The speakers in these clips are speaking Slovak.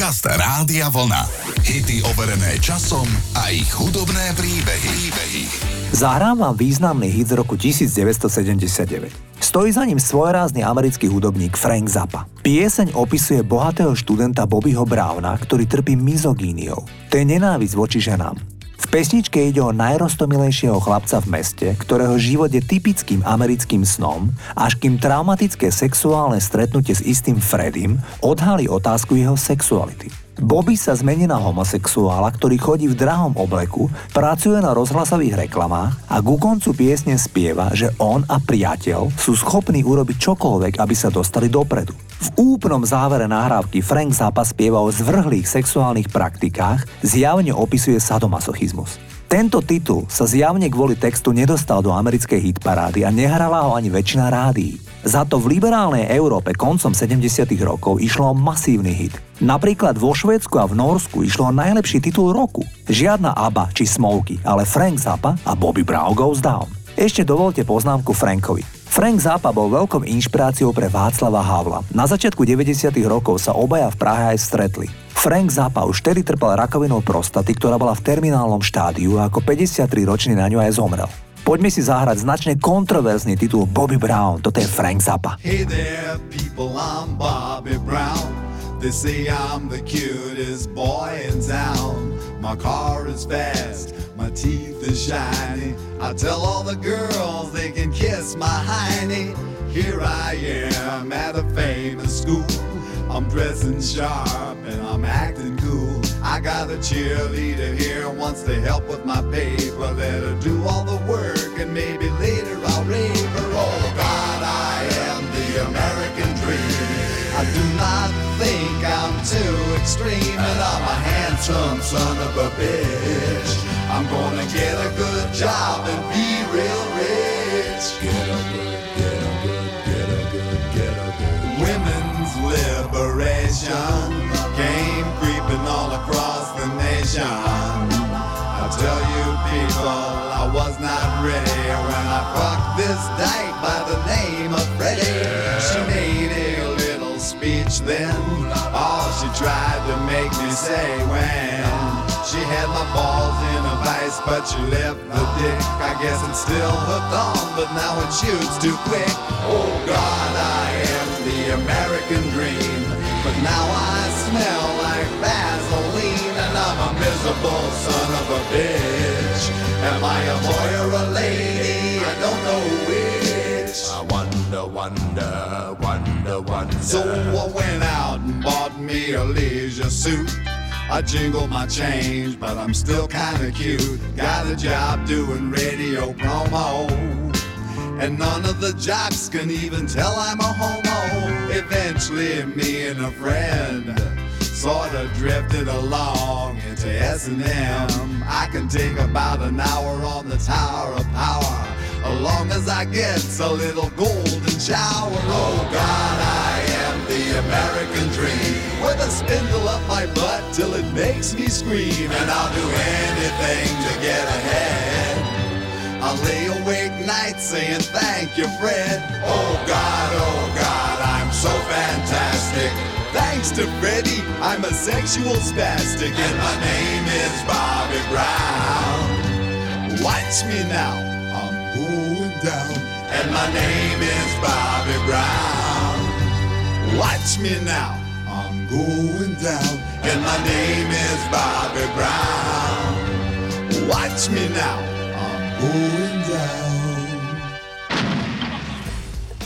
Podcast Rádia Vlna. Hity overené časom a ich hudobné príbehy. príbehy. Zahrám vám významný hit z roku 1979. Stojí za ním svojrázny americký hudobník Frank Zappa. Pieseň opisuje bohatého študenta Bobbyho Browna, ktorý trpí mizogíniou. To je nenávisť voči ženám. V pesničke ide o najrostomilejšieho chlapca v meste, ktorého život je typickým americkým snom, až kým traumatické sexuálne stretnutie s istým Fredim odhalí otázku jeho sexuality. Bobby sa zmení na homosexuála, ktorý chodí v drahom obleku, pracuje na rozhlasových reklamách a ku koncu piesne spieva, že on a priateľ sú schopní urobiť čokoľvek, aby sa dostali dopredu. V úplnom závere nahrávky Frank Zappa spieva o zvrhlých sexuálnych praktikách, zjavne opisuje sadomasochizmus. Tento titul sa zjavne kvôli textu nedostal do americkej hitparády a nehrala ho ani väčšina rádií. Za to v liberálnej Európe koncom 70. rokov išlo o masívny hit. Napríklad vo Švédsku a v Norsku išlo o najlepší titul roku. Žiadna ABBA či Smokey, ale Frank Zappa a Bobby Brown Goes Down. Ešte dovolte poznámku Frankovi. Frank Zappa bol veľkou inšpiráciou pre Václava Havla. Na začiatku 90. rokov sa obaja v Prahe aj stretli. Frank Zappa už vtedy trpel rakovinou prostaty, ktorá bola v terminálnom štádiu a ako 53 ročný na ňu aj zomrel. Poďme si zahrať značne kontroverzný titul Bobby Brown. Toto je Frank Zappa. Hey there, people, I'm Bobby Brown. They say I'm the cutest boy in town. My car is fast, my teeth are shiny. I tell all the girls they can kiss my hiney. Here I am at a famous school. I'm dressing sharp and I'm acting cool. I got a cheerleader here wants to help with my paper. Let her do all the work and maybe later I'll rave her. Oh God, I am the American dream. I do not think I'm too extreme and I'm a handsome son of a bitch. I'm gonna get a good job and be real rich. Get a good, get a good, get a good, get a good. Women's liberation came nation. I tell you people, I was not ready when I fucked this dyke by the name of Freddie. She made a little speech then, all she tried to make me say when she had my balls in a vice, but she left the dick. I guess it's still hooked on, but now it shoots too quick. Oh God, I am the American dream, but now I smell like Vaseline, and I'm a miserable son of a bitch. Am I a boy or a lady? I don't know which. I wonder, wonder, wonder, wonder. So I went out and bought me a leisure suit. I jingle my change, but I'm still kinda cute. Got a job doing radio promo. And none of the jocks can even tell I'm a homo. Eventually, me and a friend sorta drifted along into S&M. I can take about an hour on the Tower of Power, as long as I get a little golden shower. Oh God, I am the American dream, with a spindle up my butt till it makes me scream, and I'll do anything to get ahead. I'll lay nights saying thank you, Fred. Oh God, oh God, I'm so fantastic. Thanks to Freddy, I'm a sexual spastic, and my name is Bobby Brown. Watch me now, I'm going down, and my name is Bobby Brown. Watch me now, I'm going down, and my name is Bobby Brown. Watch me now, I'm going down.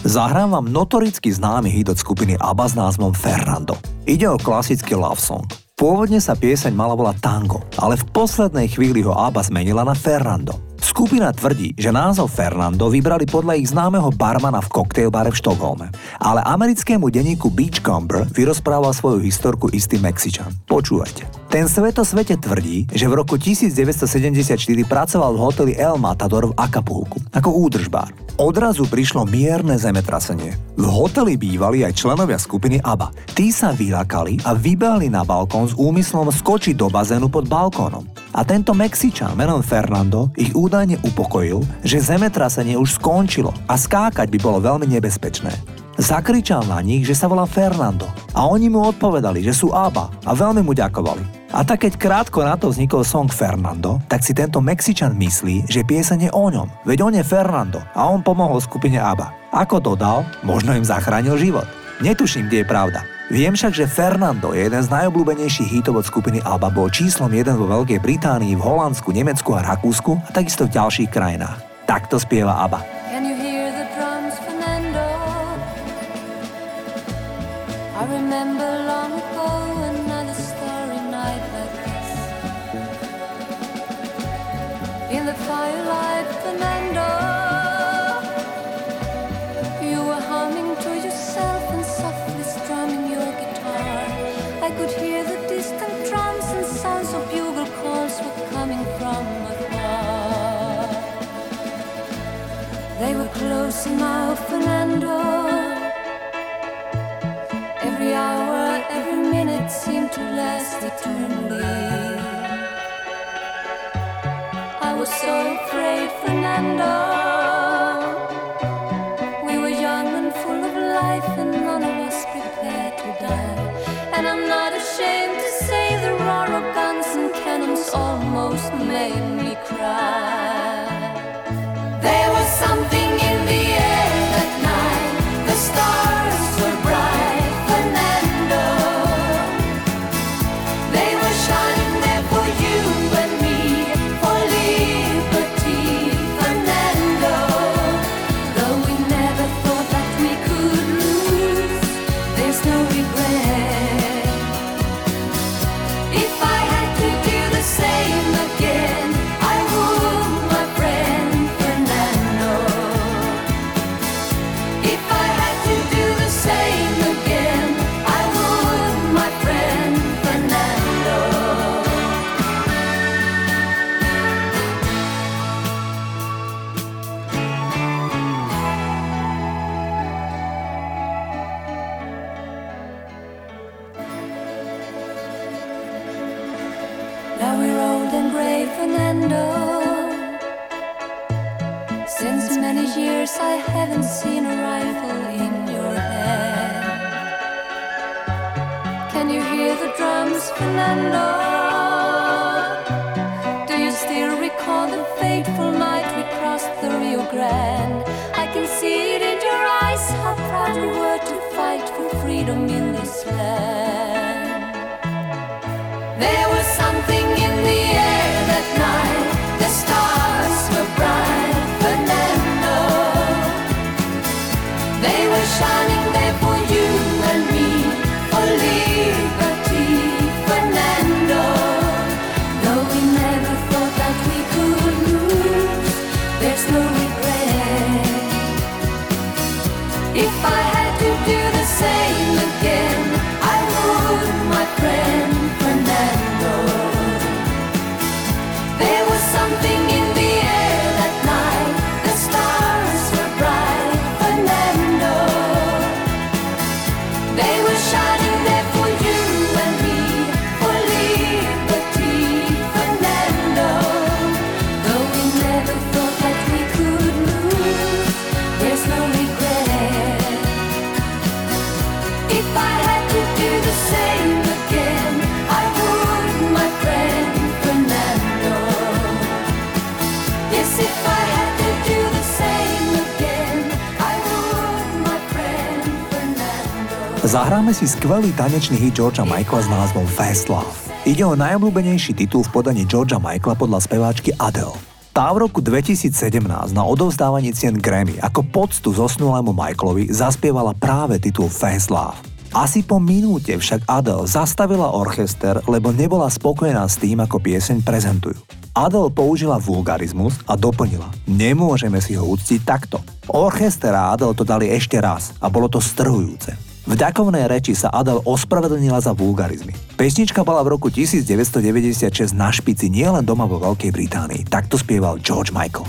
Zahrám vám notoricky známy hit od skupiny ABBA s názvom Fernando. Ide o klasický love song. Pôvodne sa pieseň mala volať Tango, ale v poslednej chvíli ho ABBA zmenila na Fernando. Skupina tvrdí, že názov Fernando vybrali podľa ich známeho barmana v koktejlbare v Štokholme. Ale americkému denníku Beachcomber vyrozprával svoju historku istý Mexičan. Počúvajte. Ten svetosvete tvrdí, že v roku 1974 pracoval v hoteli El Matador v Acapulku ako údržbár. Odrazu prišlo mierne zemetrasenie. V hoteli bývali aj členovia skupiny ABBA. Tí sa vylakali a vybehli na balkón s úmyslom skočiť do bazénu pod balkónom. A tento Mexičan menom Fernando ich údajne upokojil, že zemetrasenie už skončilo a skákať by bolo veľmi nebezpečné. Zakričal na nich, že sa volá Fernando a oni mu odpovedali, že sú ABBA a veľmi mu ďakovali. A tak keď krátko na to vznikol song Fernando, tak si tento Mexičan myslí, že pieseň je o ňom, veď on je Fernando a on pomohol skupine ABBA. Ako dodal, možno im zachránil život. Netuším, kde je pravda. Viem však, že Fernando je jeden z najobľúbenejších hitov od skupiny ABBA, bol číslom jeden vo Veľkej Británii, v Holandsku, Nemecku a Rakúsku a takisto v ďalších krajinách. Takto spieva ABBA. Now, Fernando. Every hour, every minute seemed to last eternally. I was so afraid, Fernando. We were young and full of life, and none of us prepared to die. And I'm not ashamed to say the roar of guns and cannons almost made me cry. Zahráme si skvelý tanečný hit Georgia Michaela s názvom Fast Love. Ide o najobľúbenejší titul v podaní Georgia Michaela podľa speváčky Adele. Tá v roku 2017 na odovzdávaní cien Grammy ako poctu zosnulému Michaelovi zaspievala práve titul Fast Love. Asi po minúte však Adele zastavila orchester, lebo nebola spokojná s tým, ako pieseň prezentujú. Adele použila vulgarizmus a doplnila. Nemôžeme si ho uctiť takto. Orchester a Adele to dali ešte raz a bolo to strhujúce. V ďakovnej reči sa Adele ospravedlnila za vulgarizmy. Pesnička bola v roku 1996 na špici nielen doma vo Veľkej Británii. Takto spieval George Michael.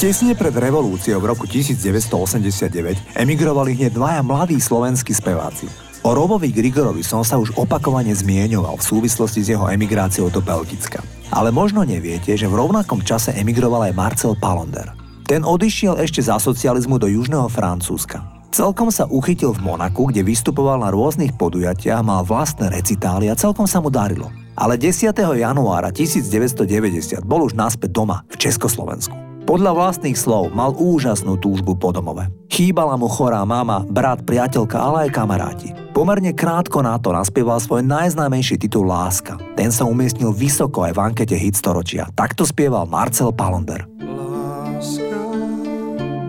Tesne pred revolúciou v roku 1989 emigrovali hneď dvaja mladí slovenskí speváci. O Robovi Grigorovi som sa už opakovane zmieňoval v súvislosti s jeho emigráciou do Belgicka. Ale možno neviete, že v rovnakom čase emigroval aj Marcel Palonder. Ten odišiel ešte za socializmu do južného Francúzska. Celkom sa uchytil v Monaku, kde vystupoval na rôznych podujatiach, mal vlastné recitály a celkom sa mu darilo. Ale 10. januára 1990 bol už naspäť doma v Československu. Podľa vlastných slov mal úžasnú túžbu po domove. Chýbala mu chorá mama, brat, priateľka, ale aj kamaráti. Pomerne krátko na to naspieval svoj najznámejší titul Láska. Ten sa umiestnil vysoko aj v ankete hit storočia. Takto spieval Marcel Palonder. Láska,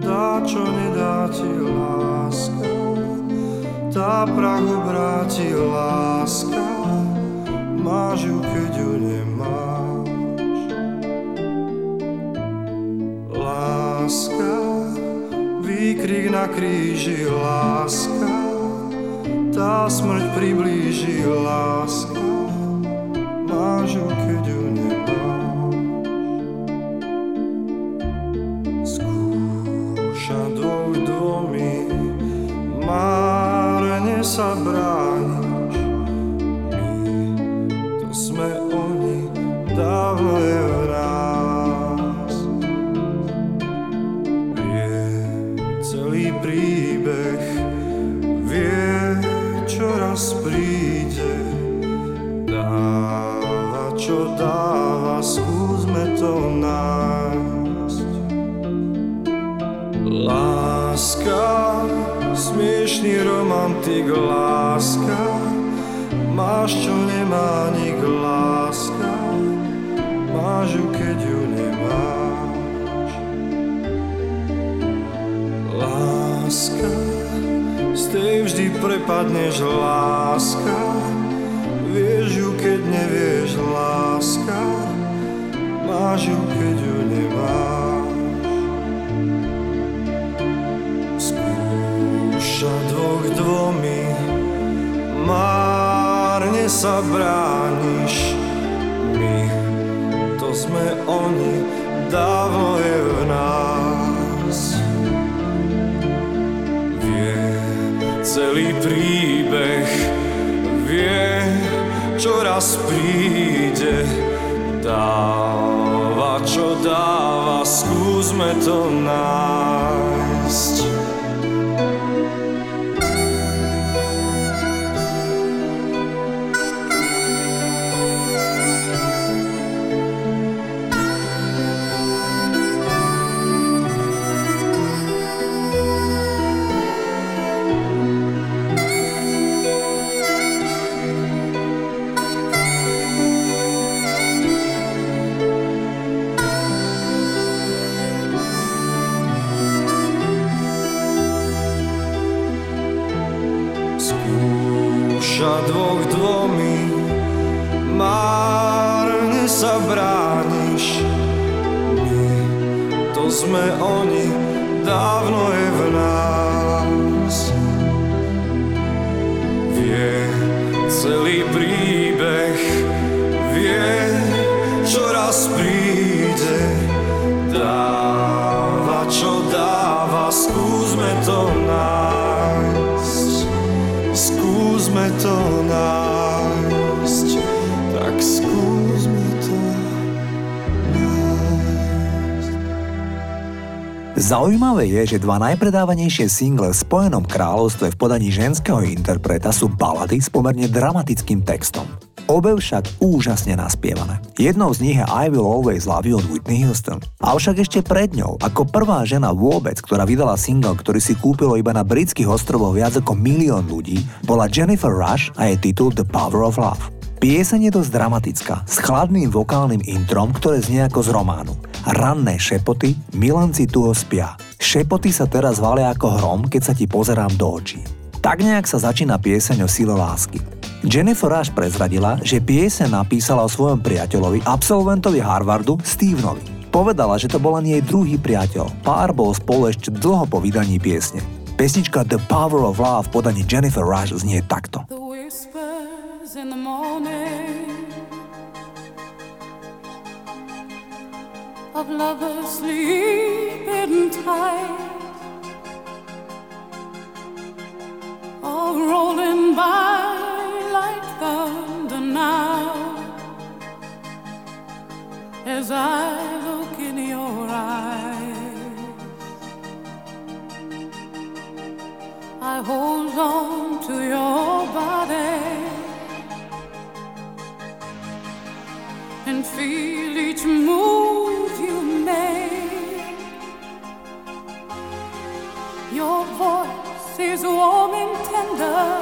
tá, čo nedá ti láska, tá prach obráti láska, máš ju, keď ju nemáš. Láska, výkrik na kríži, láska, tá smrť priblíži, láska, máš ju, keď ju nemáš. Skúša dvoch dvomi, márne sa brániš. Máš čo nemá nik, láska, máš ju, keď ju nemáš. Láska, z tej vždy prepadneš, láska, vieš ju, keď nevieš, láska, máš ju, keď ju nemáš. Sa brániš. My, to sme oni, dávno je v nás. Vie celý príbeh, vie, čo raz príde. Dáva, čo dáva, skúsme to nájsť. skúsme to nájsť, tak skúsme to nájsť. Zaujímavé je, že dva najpredávanejšie single v Spojenom kráľovstve v podaní ženského interpreta sú balady s pomerne dramatickým textom. Obe však úžasne naspievané. Jednou z nich je I Will Always Love You od Whitney Houston. Avšak ešte pred ňou, ako prvá žena vôbec, ktorá vydala single, ktorý si kúpilo iba na britských ostrovoch viac ako milión ľudí, bola Jennifer Rush a jej titul The Power of Love. Pieseň je dosť dramatická, s chladným vokálnym introm, ktoré znie ako z románu. Ranné šepoty, milanci tu ho spia. Šepoty sa teraz valia ako hrom, keď sa ti pozerám do očí. Tak nejak sa začína pieseň o sile lásky. Jennifer Rush prezradila, že pieseň napísala o svojom priateľovi, absolventovi Harvardu, Stevenovi. Povedala, že to bol len jej druhý priateľ. Pár bol spolu ešte dlho po vydaní piesne. Pesnička The Power of Love v podaní Jennifer Rush znie takto. Of lovers sleeping tight, all rolling by thunder now. As I look in your eyes, I hold on to your body and feel each move you make. Your voice is warm and tender,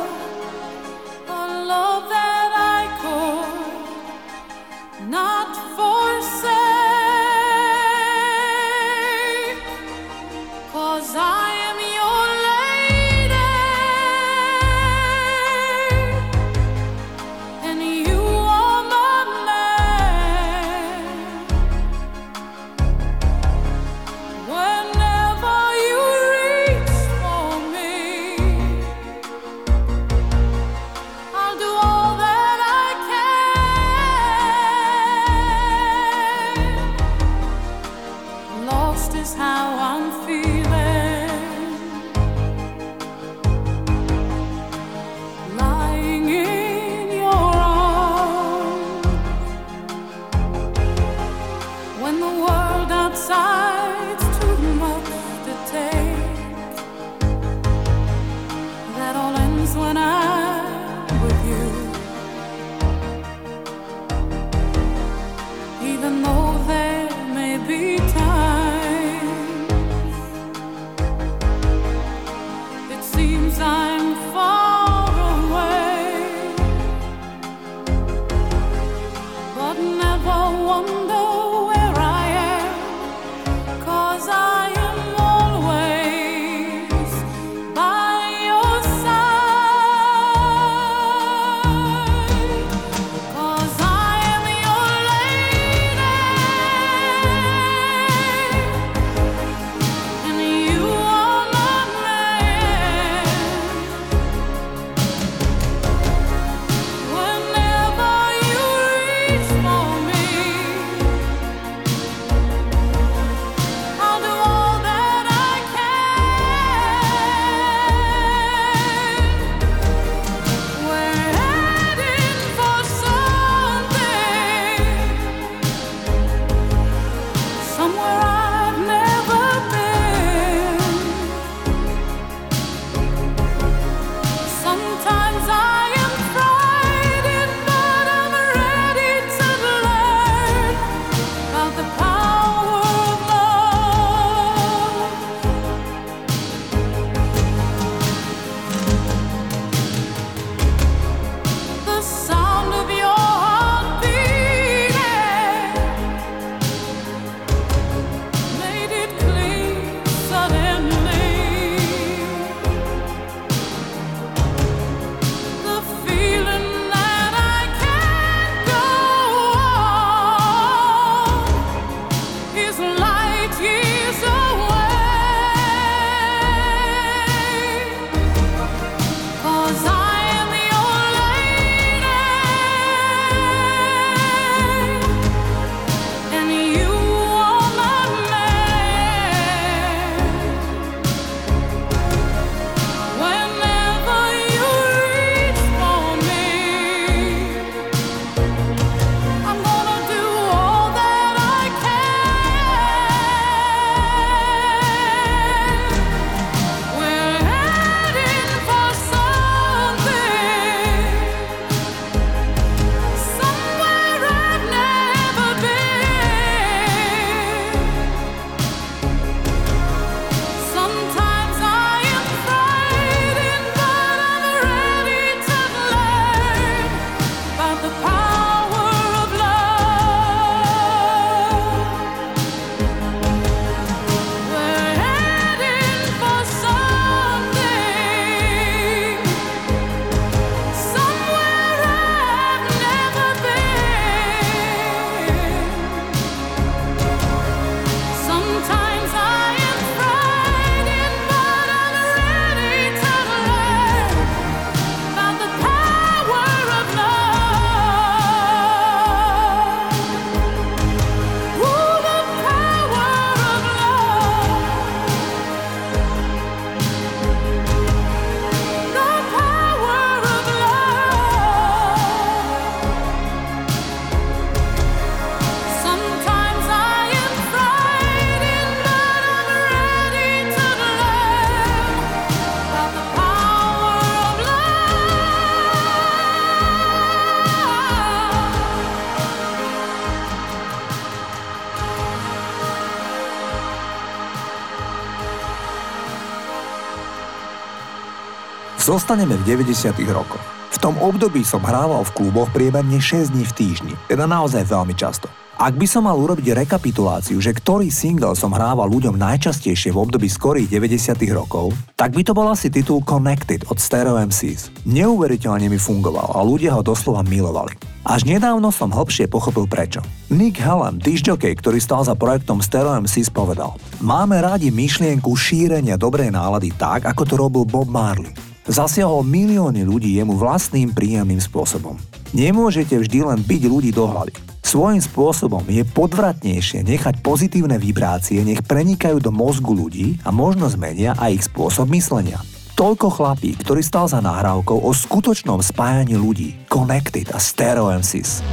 Zostaneme v 90. rokoch. V tom období som hrával v kluboch priemerne 6 dní v týždni, teda naozaj veľmi často. Ak by som mal urobiť rekapituláciu, že ktorý single som hrával ľuďom najčastejšie v období skorých 90. rokov, tak by to bol asi titul Connected od Stereo MCs. Neuveriteľne mi fungoval a ľudia ho doslova milovali. Až nedávno som hlbšie pochopil prečo. Nick Hallam, disjockey, ktorý stal za projektom Stereo MCs, povedal Máme rádi myšlienku šírenia dobrej nálady tak, ako to robil Bob Marley. Zasiahol milióny ľudí jemu vlastným príjemným spôsobom. Nemôžete vždy len byť ľudí do hlavy. Svojím spôsobom je podvratnejšie nechať pozitívne vibrácie, nech prenikajú do mozgu ľudí a možno zmenia aj ich spôsob myslenia. Toľko chlapí, ktorý stal za nahrávkou o skutočnom spájaní ľudí, Connected a Stereo MCs.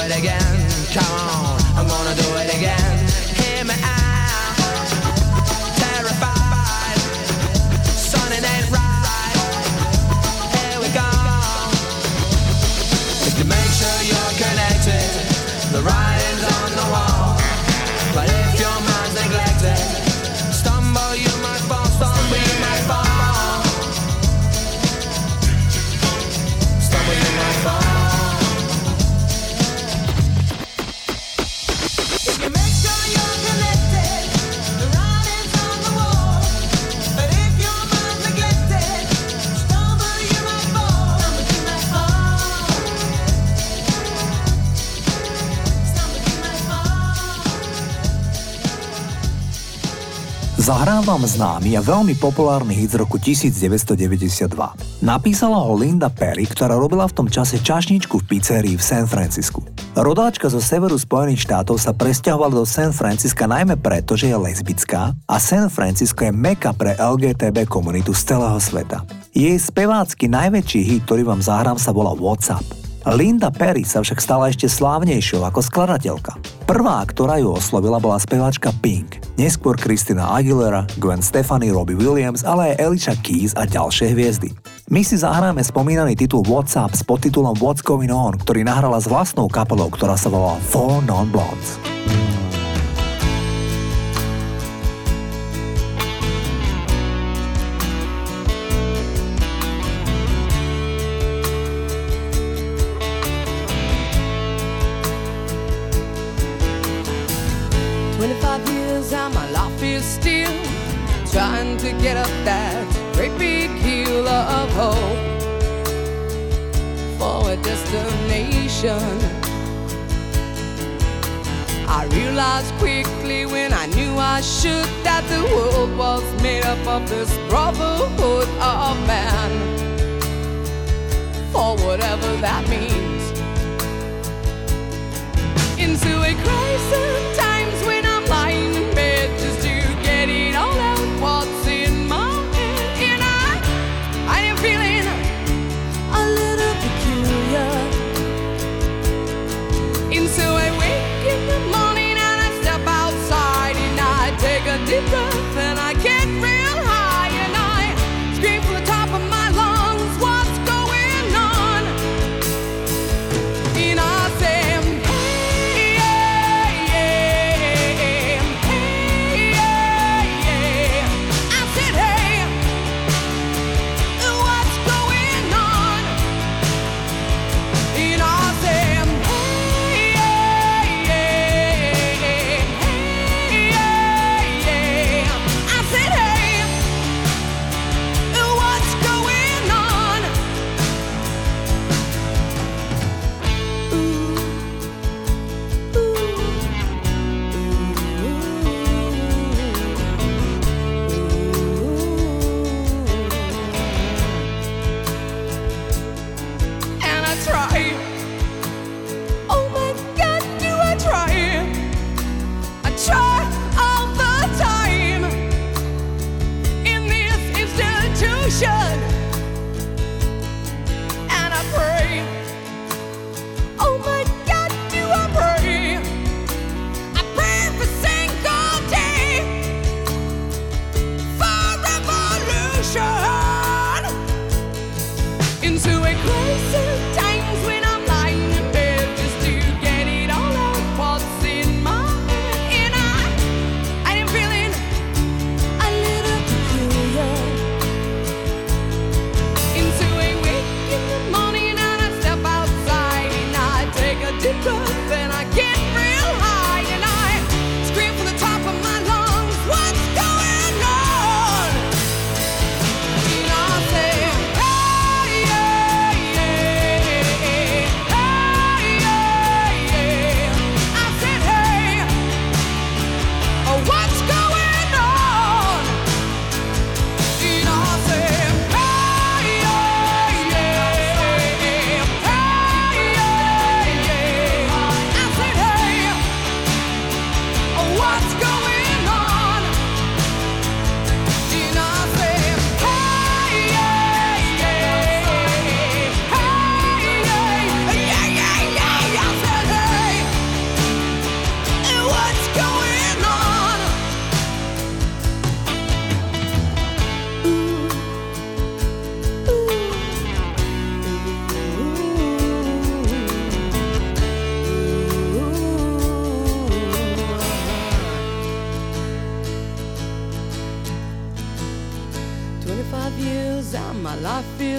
It again? Come on, I'm gonna do it again. Fall. Zahrávam známy a veľmi populárny hit z roku 1992. Napísala ho Linda Perry, ktorá robila v tom čase čašničku v pizzerii v San Francisku. Rodáčka zo severu Spojených štátov sa presťahovala do San Francisca najmä preto, že je lesbická a San Francisco je meka pre LGTB komunitu z celého sveta. Jej spevácky najväčší hit, ktorý vám zahrám, sa volá WhatsApp. Linda Perry sa však stala ešte slávnejšou ako skladateľka. Prvá, ktorá ju oslovila, bola speváčka Pink, neskôr Kristina Aguilera, Gwen Stefani, Robbie Williams, ale aj Alicia Keys a ďalšie hviezdy. My si zahráme spomínaný titul WhatsApp s podtitulom What's Going On, ktorý nahrala s vlastnou kapelou, ktorá sa volala Four Non Blondes. this brother.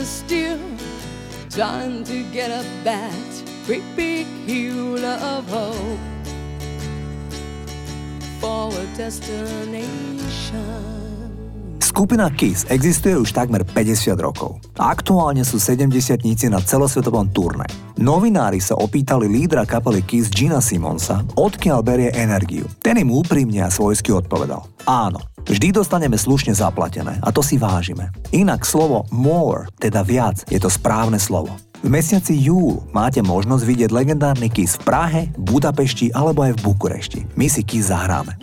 still. Time to get up that great big hill of hope For a destination. Skupina Kiss existuje už takmer 50 rokov. Aktuálne sú 70 na celosvetovom turné. Novinári sa opýtali lídra kapely Kiss Gina Simonsa, odkiaľ berie energiu. Ten im úprimne a svojsky odpovedal. Áno, Vždy dostaneme slušne zaplatené a to si vážime. Inak slovo more, teda viac, je to správne slovo. V mesiaci júl máte možnosť vidieť legendárny Kiss v Prahe, Budapešti alebo aj v Bukurešti. My si Kiss zahráme.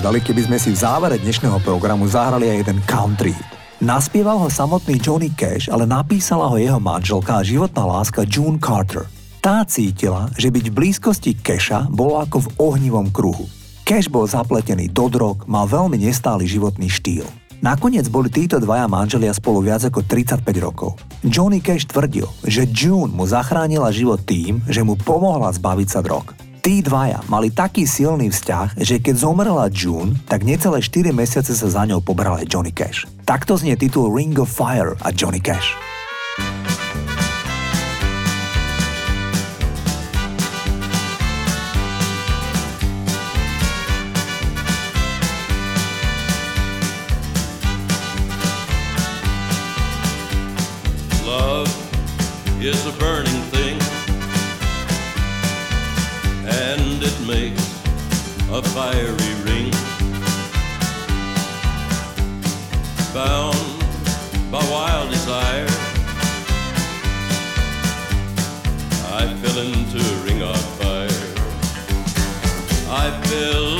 Povedali, keby sme si v závere dnešného programu zahrali aj jeden country? Naspieval ho samotný Johnny Cash, ale napísala ho jeho manželka a životná láska June Carter. Tá cítila, že byť v blízkosti Casha bolo ako v ohnivom kruhu. Cash bol zapletený do drog, mal veľmi nestály životný štýl. Nakoniec boli títo dvaja manželia spolu viac ako 35 rokov. Johnny Cash tvrdil, že June mu zachránila život tým, že mu pomohla zbaviť sa drog. Tí dvaja mali taký silný vzťah, že keď zomrela June, tak necelé 4 mesiace sa za ňou pobral Johnny Cash. Takto znie titul Ring of Fire a Johnny Cash. Is a burning a fiery ring. Bound by wild desire, I fell into a ring of fire. I fell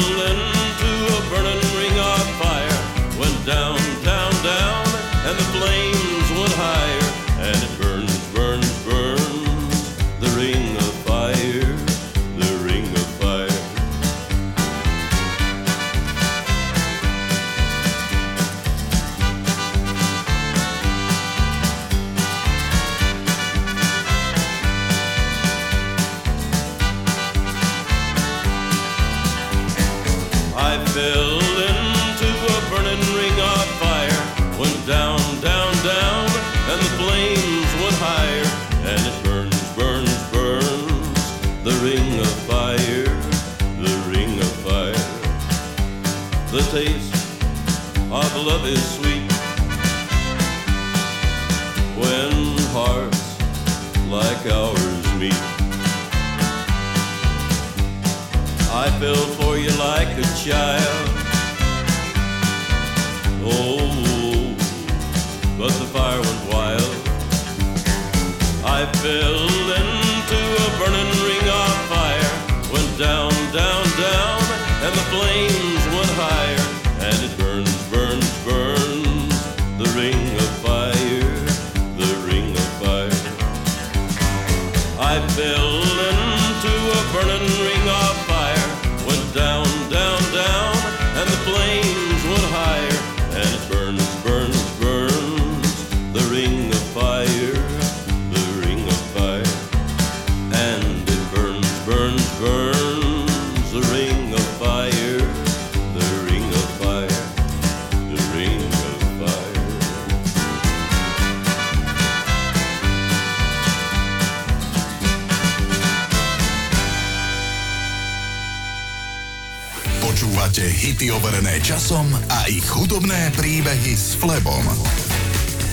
ich hudobné príbehy s Flebom.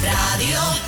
Rádio.